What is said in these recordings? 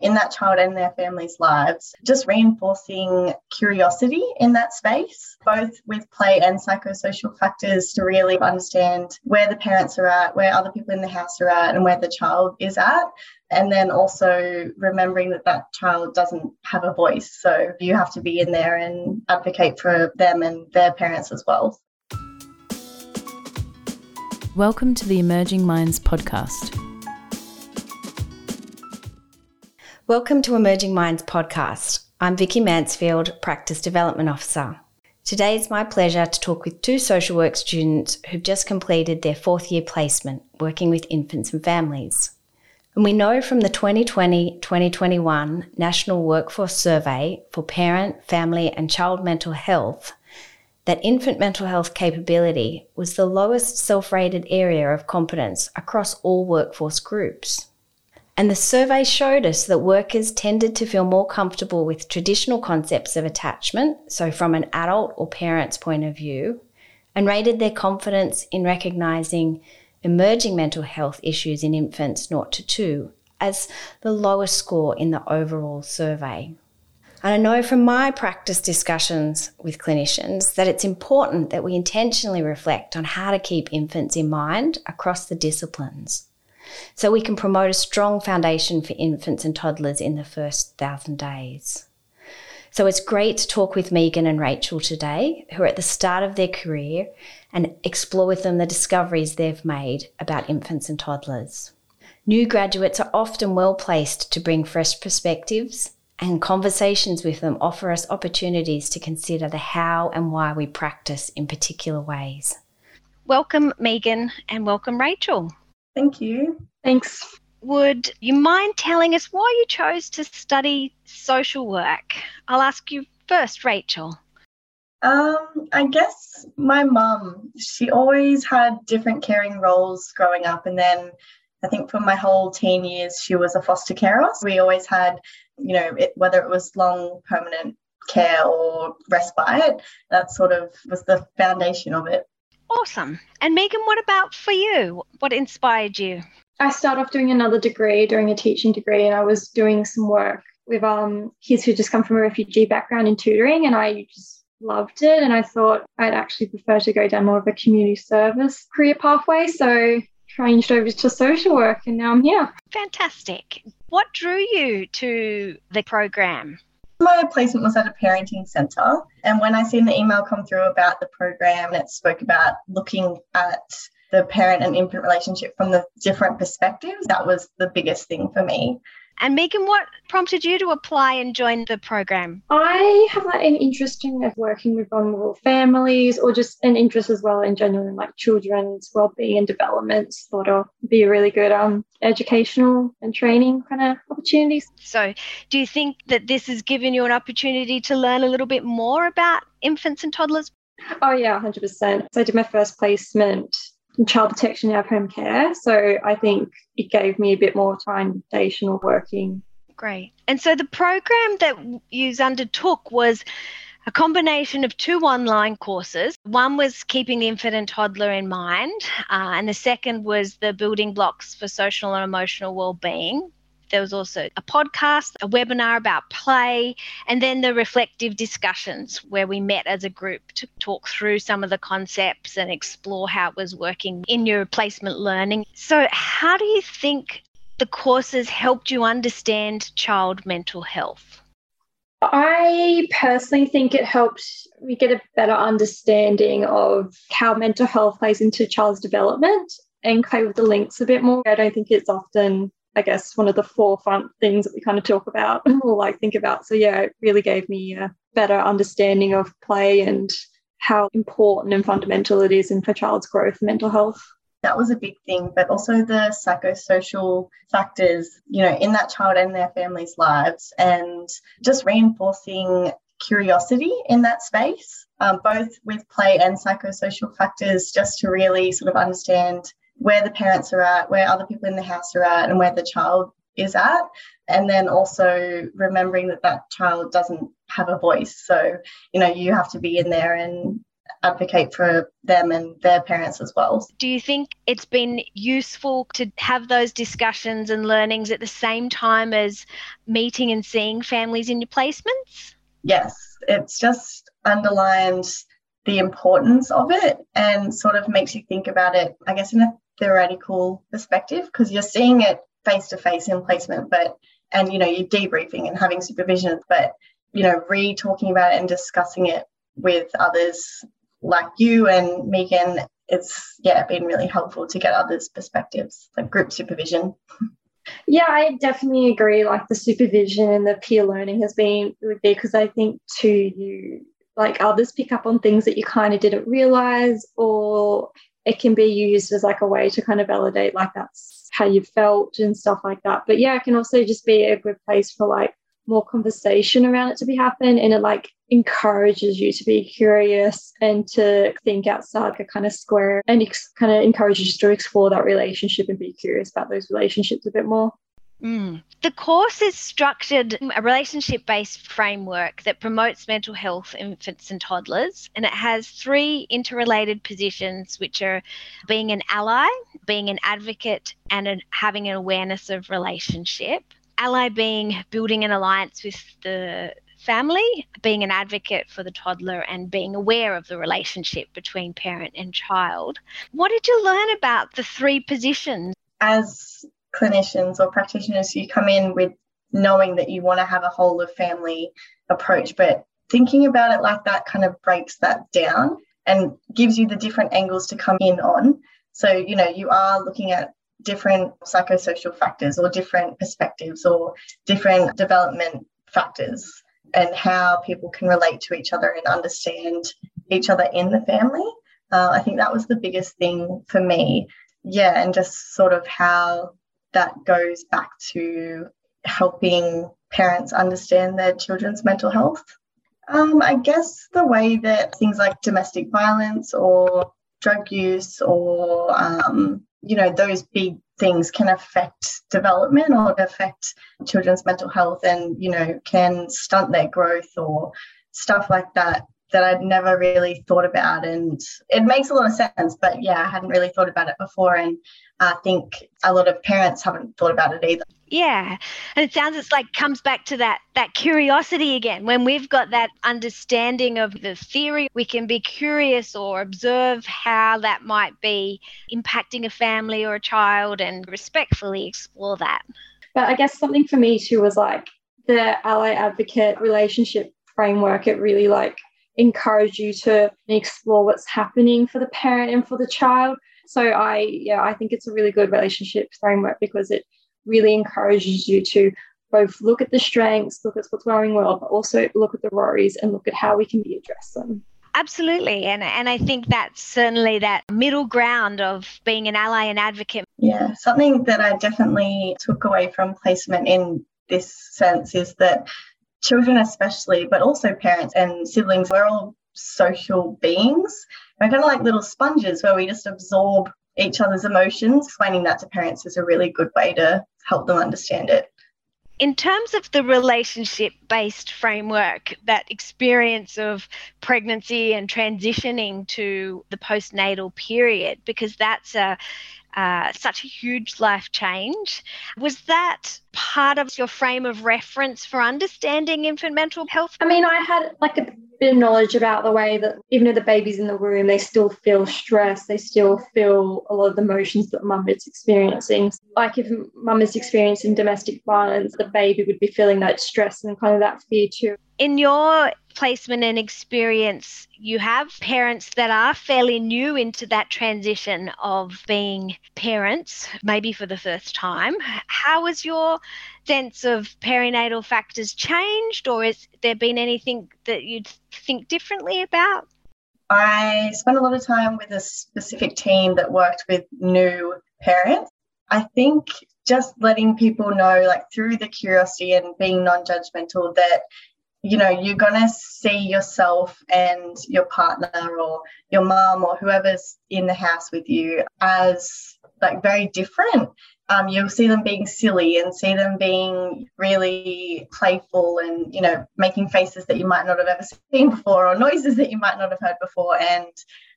in that child and their family's lives, just reinforcing curiosity in that space, both with play and psychosocial factors to really understand where the parents are at, where other people in the house are at, and where the child is at. And then also remembering that that child doesn't have a voice. So you have to be in there and advocate for them and their parents as well. Welcome to the Emerging Minds podcast Welcome to Emerging Minds podcast. I'm Vicky Mansfield, Practice Development Officer. Today it's my pleasure to talk with two social work students who've just completed their fourth year placement working with infants and families. And we know from the 2020 2021 National Workforce Survey for Parent, Family and Child Mental Health that infant mental health capability was the lowest self rated area of competence across all workforce groups. And the survey showed us that workers tended to feel more comfortable with traditional concepts of attachment, so from an adult or parent's point of view, and rated their confidence in recognizing emerging mental health issues in infants 0 to 2 as the lowest score in the overall survey. And I know from my practice discussions with clinicians that it's important that we intentionally reflect on how to keep infants in mind across the disciplines so we can promote a strong foundation for infants and toddlers in the first thousand days. So it's great to talk with Megan and Rachael today, who are at the start of their career, and explore with them the discoveries they've made about infants and toddlers. New graduates are often well placed to bring fresh perspectives, and conversations with them offer us opportunities to consider the how and why we practice in particular ways. Welcome, Megan, and welcome, Rachael. Thank you. Thanks. Would you mind telling us why you chose to study social work? I'll ask you first, Rachael. Um, I guess my mum, she always had different caring roles growing up. And then I think for my whole teen years, she was a foster carer. We always had, you know, it, whether it was long, permanent care or respite, that sort of was the foundation of it. Awesome. And Megan, what about for you? What inspired you? I started off doing another degree, doing a teaching degree, and I was doing some work with um, kids who just come from a refugee background in tutoring, and I just loved it. And I thought I'd actually prefer to go down more of a community service career pathway. So changed over to social work, and now I'm here. Fantastic. What drew you to the program? My placement was at a parenting centre, and when I seen the email come through about the program, and it spoke about looking at the parent and infant relationship from the different perspectives. That was the biggest thing for me. And Megan, what prompted you to apply and join the program? I have like an interest in working with vulnerable families or just an interest as well in general in like children's well-being and development. Thought would be a really good um educational and training kind of opportunities. So do you think that this has given you an opportunity to learn a little bit more about infants and toddlers? Oh yeah, 100%. So I did my first placement child protection out of home care. So I think it gave me a bit more foundational working. Great. And so the program that you undertook was a combination of two online courses. One was keeping the infant and toddler in mind, uh, and the second was the building blocks for social and emotional well-being. There was also a podcast, a webinar about play, and then the reflective discussions where we met as a group to talk through some of the concepts and explore how it was working in your placement learning. So, how do you think the courses helped you understand child mental health? I personally think it helped me get a better understanding of how mental health plays into child's development and play with the links a bit more. I don't think it's often I guess, one of the forefront things that we kind of talk about or like think about. So, yeah, it really gave me a better understanding of play and how important and fundamental it is in for child's growth mental health. That was a big thing, but also the psychosocial factors, you know, in that child and their family's lives, and just reinforcing curiosity in that space, um, both with play and psychosocial factors, just to really sort of understand where the parents are at, where other people in the house are at, and where the child is at. And then also remembering that that child doesn't have a voice. So, you know, you have to be in there and advocate for them and their parents as well. Do you think it's been useful to have those discussions and learnings at the same time as meeting and seeing families in your placements? Yes, it's just underlined the importance of it and sort of makes you think about it, I guess, in a theoretical perspective, because you're seeing it face to face in placement, but and you know, you're debriefing and having supervision, but you know, re talking about it and discussing it with others like you and Megan, it's yeah, been really helpful to get others' perspectives, like group supervision. Yeah, I definitely agree. Like the supervision and the peer learning has been because I think too you like others pick up on things that you kind of didn't realize or it can be used as like a way to kind of validate like that's how you felt and stuff like that. But yeah, it can also just be a good place for like more conversation around it to be happen and it like encourages you to be curious and to think outside a kind of square and ex- kind of encourages you to explore that relationship and be curious about those relationships a bit more. Mm. The course is structured a relationship based framework that promotes mental health in infants and toddlers, and it has three interrelated positions, which are being an ally, being an advocate, and an, having an awareness of relationship ally being building an alliance with the family, being an advocate for the toddler, and being aware of the relationship between parent and child. What did you learn about the three positions? As clinicians or practitioners, you come in with knowing that you want to have a whole of family approach, but thinking about it like that kind of breaks that down and gives you the different angles to come in on. So, you know, you are looking at different psychosocial factors or different perspectives or different development factors and how people can relate to each other and understand each other in the family. Uh, I think that was the biggest thing for me. Yeah, and just sort of how that goes back to helping parents understand their children's mental health. Um, I guess the way that things like domestic violence or drug use or um, you know those big things can affect development or affect children's mental health and you know can stunt their growth or stuff like that that I'd never really thought about and it makes a lot of sense but yeah I hadn't really thought about it before and I think a lot of parents haven't thought about it either. Yeah and it sounds it's like comes back to that that curiosity again. When we've got that understanding of the theory we can be curious or observe how that might be impacting a family or a child and respectfully explore that. But i guess something for me too was like the ally advocate relationship framework it really like encouraged you to explore what's happening for the parent and for the child so i yeah i think it's a really good relationship framework because it really encourages you to both look at the strengths, look at what's going well, but also look at the worries and look at how we can be address them. Absolutely. And and I think that's certainly that middle ground of being an ally and advocate. Yeah. Something that I definitely took away from placement in this sense is that children especially, but also parents and siblings, we're all social beings. We're kind of like little sponges where we just absorb each other's emotions. Explaining that to parents is a really good way to help them understand it. In terms of the relationship based framework, that experience of pregnancy and transitioning to the postnatal period, because that's a uh, such a huge life change. Was that part of your frame of reference for understanding infant mental health? I mean, I had like a bit of knowledge about the way that even though the baby's in the room, they still feel stress, they still feel a lot of the emotions that mum is experiencing. Like if mum is experiencing domestic violence, the baby would be feeling that stress and kind of that fear too. In your placement and experience, you have parents that are fairly new into that transition of being parents, maybe for the first time. How has your sense of perinatal factors changed, or has there been anything that you'd think differently about? I spent a lot of time with a specific team that worked with new parents. I think just letting people know, like through the curiosity and being non judgmental, that you know, you're going to see yourself and your partner or your mum or whoever's in the house with you as like very different. Um, you'll see them being silly and see them being really playful and, you know, making faces that you might not have ever seen before or noises that you might not have heard before. And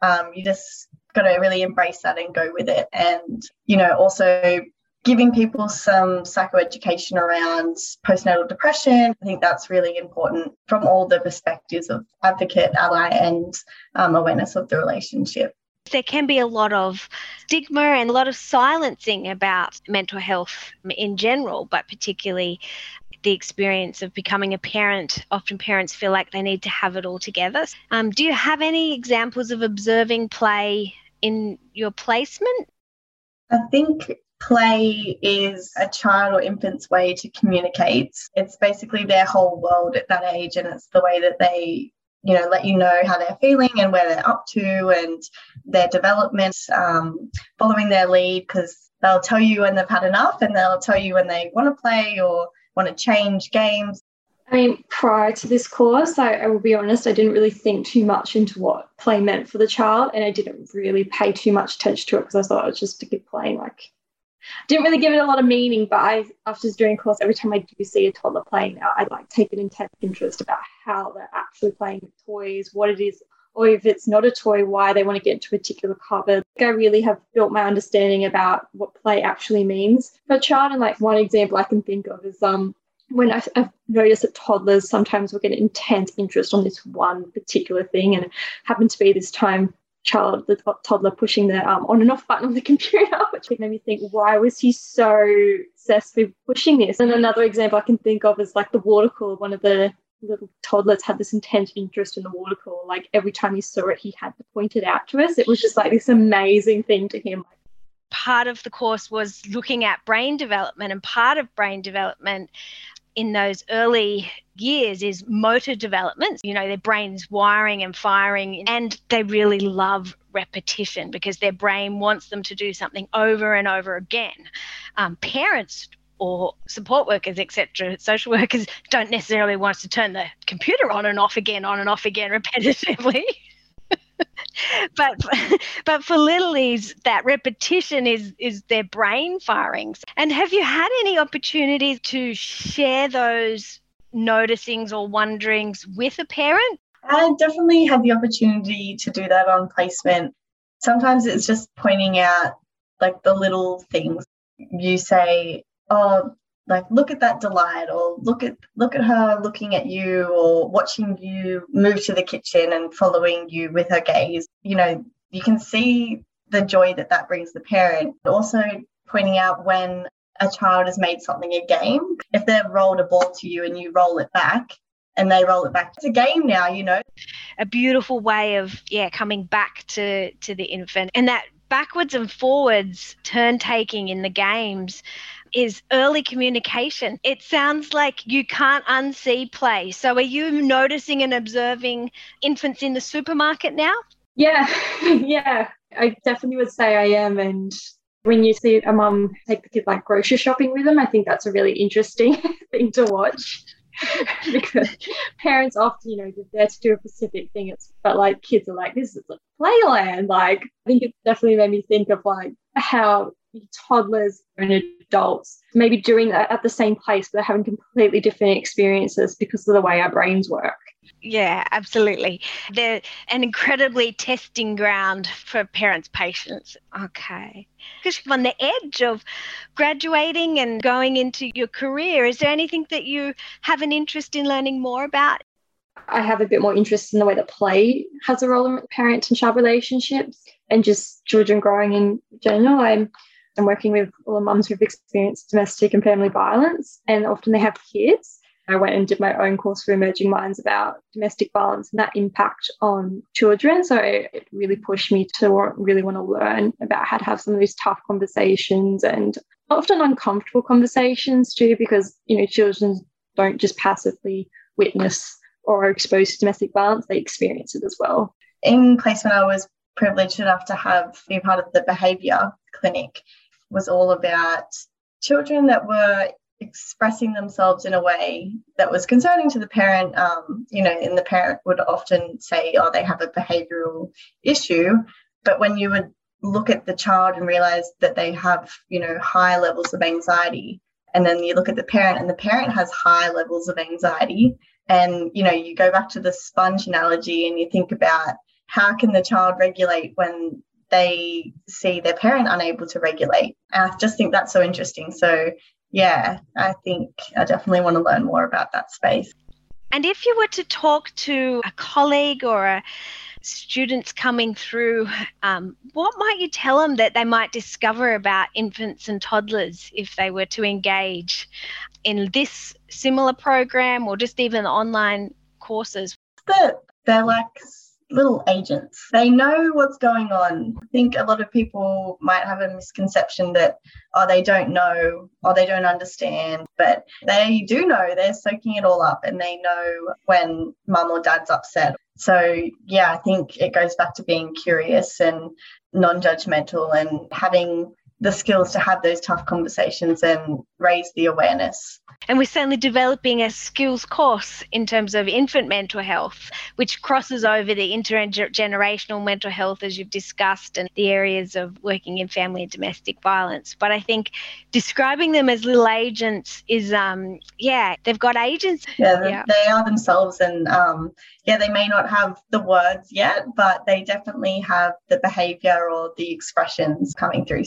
um, you just got to really embrace that and go with it. And, you know, also giving people some psychoeducation around postnatal depression. I think that's really important from all the perspectives of advocate, ally, and um, awareness of the relationship. There can be a lot of stigma and a lot of silencing about mental health in general, but particularly the experience of becoming a parent. Often parents feel like they need to have it all together. Um, do you have any examples of observing play in your placement? I think play is a child or infant's way to communicate. It's basically their whole world at that age, and it's the way that they, you know, let you know how they're feeling and where they're up to and their development, um, following their lead, because they'll tell you when they've had enough and they'll tell you when they want to play or want to change games. I mean, prior to this course, I, I, will be honest, I didn't really think too much into what play meant for the child, and I didn't really pay too much attention to it because I thought it was just to keep playing like didn't really give it a lot of meaning, but I, after doing course, every time I do see a toddler playing now, I like take an intense interest about how they're actually playing with toys, what it is, or if it's not a toy, why they want to get into a particular cupboard. I really have built my understanding about what play actually means for a child. And like one example I can think of is um when I, have noticed that toddlers sometimes will get intense interest on this one particular thing, and it happened to be this time child, the toddler, pushing the um, on and off button on the computer, which made me think, why was he so obsessed with pushing this? And another example I can think of is like the water cooler. One of the little toddlers had this intense interest in the water cooler. Like every time he saw it, he had to point it out to us. It was just like this amazing thing to him. Part of the course was looking at brain development, and part of brain development in those early years is motor development. You know, their brain's wiring and firing, and they really love repetition because their brain wants them to do something over and over again. Um, parents or support workers, etc., social workers don't necessarily want to turn the computer on and off again, on and off again repetitively. but but for littlies, that repetition is is their brain firings. And have you had any opportunities to share those noticings or wonderings with a parent? I definitely had the opportunity to do that on placement. Sometimes it's just pointing out like the little things. You say, "Oh, like look at that delight or look at look at her looking at you or watching you move to the kitchen and following you with her gaze you know you can see the joy that that brings the parent also pointing out when a child has made something a game if they've rolled a ball to you and you roll it back and they roll it back it's a game now you know a beautiful way of yeah coming back to to the infant and that backwards and forwards turn taking in the games is early communication. It sounds like you can't unsee play. So, are you noticing and observing infants in the supermarket now? Yeah, yeah, I definitely would say I am. And when you see a mum take the kid like grocery shopping with them, I think that's a really interesting thing to watch. because parents often, you know, they're there to do a specific thing. It's but like kids are like, this is a playland. Like I think it definitely made me think of like how toddlers and adults maybe doing that at the same place, but they're having completely different experiences because of the way our brains work. Yeah, absolutely. They're an incredibly testing ground for parents' patience. Okay. Because you're on the edge of graduating and going into your career. Is there anything that you have an interest in learning more about? I have a bit more interest in the way that play has a role in parent and child relationships and just children growing in general. I'm I'm working with all the mums who've experienced domestic and family violence, and often they have kids. I went and did my own course for Emerging Minds about domestic violence and that impact on children. So it really pushed me to really want to learn about how to have some of these tough conversations and often uncomfortable conversations too, because you know children don't just passively witness or are exposed to domestic violence; they experience it as well. In placement, I was privileged enough to have be part of the behaviour clinic was all about children that were expressing themselves in a way that was concerning to the parent, um, you know, and the parent would often say, oh, they have a behavioral issue. But when you would look at the child and realize that they have, you know, high levels of anxiety, and then you look at the parent and the parent has high levels of anxiety, and, you know, you go back to the sponge analogy and you think about how can the child regulate when they see their parent unable to regulate. And I just think that's so interesting. So, yeah, I think I definitely want to learn more about that space. And if you were to talk to a colleague or a students coming through, um, what might you tell them that they might discover about infants and toddlers if they were to engage in this similar program or just even online courses? That they're like little agents. They know what's going on. I think a lot of people might have a misconception that, oh, they don't know or they don't understand, but they do know. They're soaking it all up and they know when mum or dad's upset. So, yeah, I think it goes back to being curious and non judgmental and having the skills to have those tough conversations and raise the awareness. And we're certainly developing a skills course in terms of infant mental health, which crosses over the intergenerational mental health, as you've discussed, and the areas of working in family and domestic violence. But I think describing them as little agents is, um, yeah, they've got agents. Yeah, yeah. they are themselves. And um, yeah, they may not have the words yet, but they definitely have the behavior or the expressions coming through.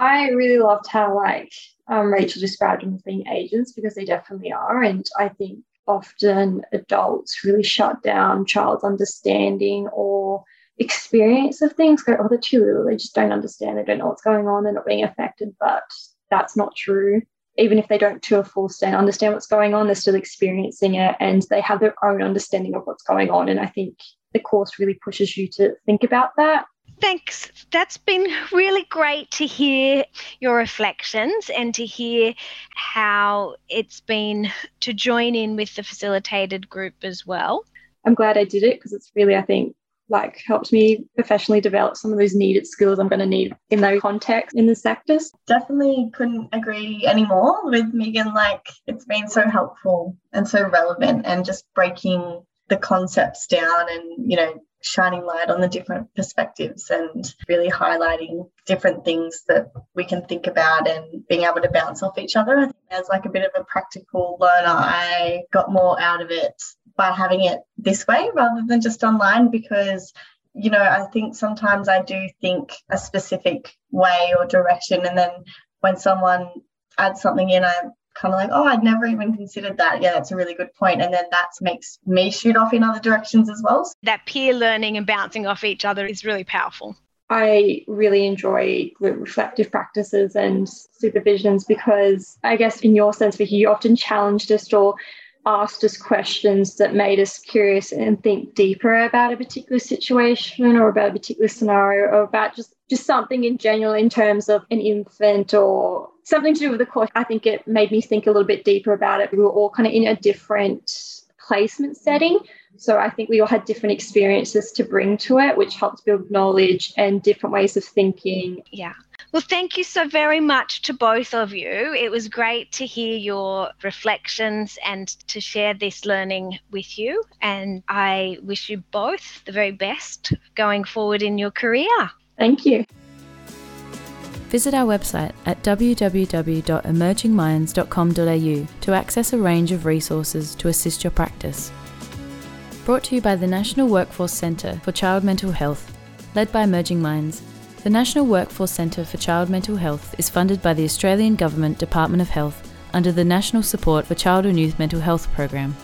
I really loved how like um, Rachael described them as being agents because they definitely are, and I think often adults really shut down child's understanding or experience of things. Go, oh, they're too little; they just don't understand. They don't know what's going on. They're not being affected, but that's not true. Even if they don't to a full extent understand what's going on, they're still experiencing it, and they have their own understanding of what's going on. And I think the course really pushes you to think about that thanks. That's been really great to hear your reflections and to hear how it's been to join in with the facilitated group as well. I'm glad I did it because it's really, I think, like helped me professionally develop some of those needed skills I'm going to need in those contexts in the sectors. Definitely couldn't agree anymore with Megan. Like it's been so helpful and so relevant and just breaking the concepts down and, you know, shining light on the different perspectives and really highlighting different things that we can think about and being able to bounce off each other. I think as like a bit of a practical learner, I got more out of it by having it this way rather than just online because you know, I think sometimes I do think a specific way or direction and then when someone adds something in, I kind of like, oh, I'd never even considered that. Yeah, that's a really good point. And then that makes me shoot off in other directions as well. That peer learning and bouncing off each other is really powerful. I really enjoy reflective practices and supervisions because I guess in your sense, Vicky, you often challenged us or asked us questions that made us curious and think deeper about a particular situation or about a particular scenario or about just, just something in general in terms of an infant or something to do with the course. I think it made me think a little bit deeper about it. We were all kind of in a different placement setting. So I think we all had different experiences to bring to it, which helped build knowledge and different ways of thinking. Yeah. Well, thank you so very much to both of you. It was great to hear your reflections and to share this learning with you. And I wish you both the very best going forward in your career. Thank you. Visit our website at www.emergingminds.com.au to access a range of resources to assist your practice. Brought to you by the National Workforce Centre for Child Mental Health, led by Emerging Minds. The National Workforce Centre for Child Mental Health is funded by the Australian Government Department of Health under the National Support for Child and Youth Mental Health Program.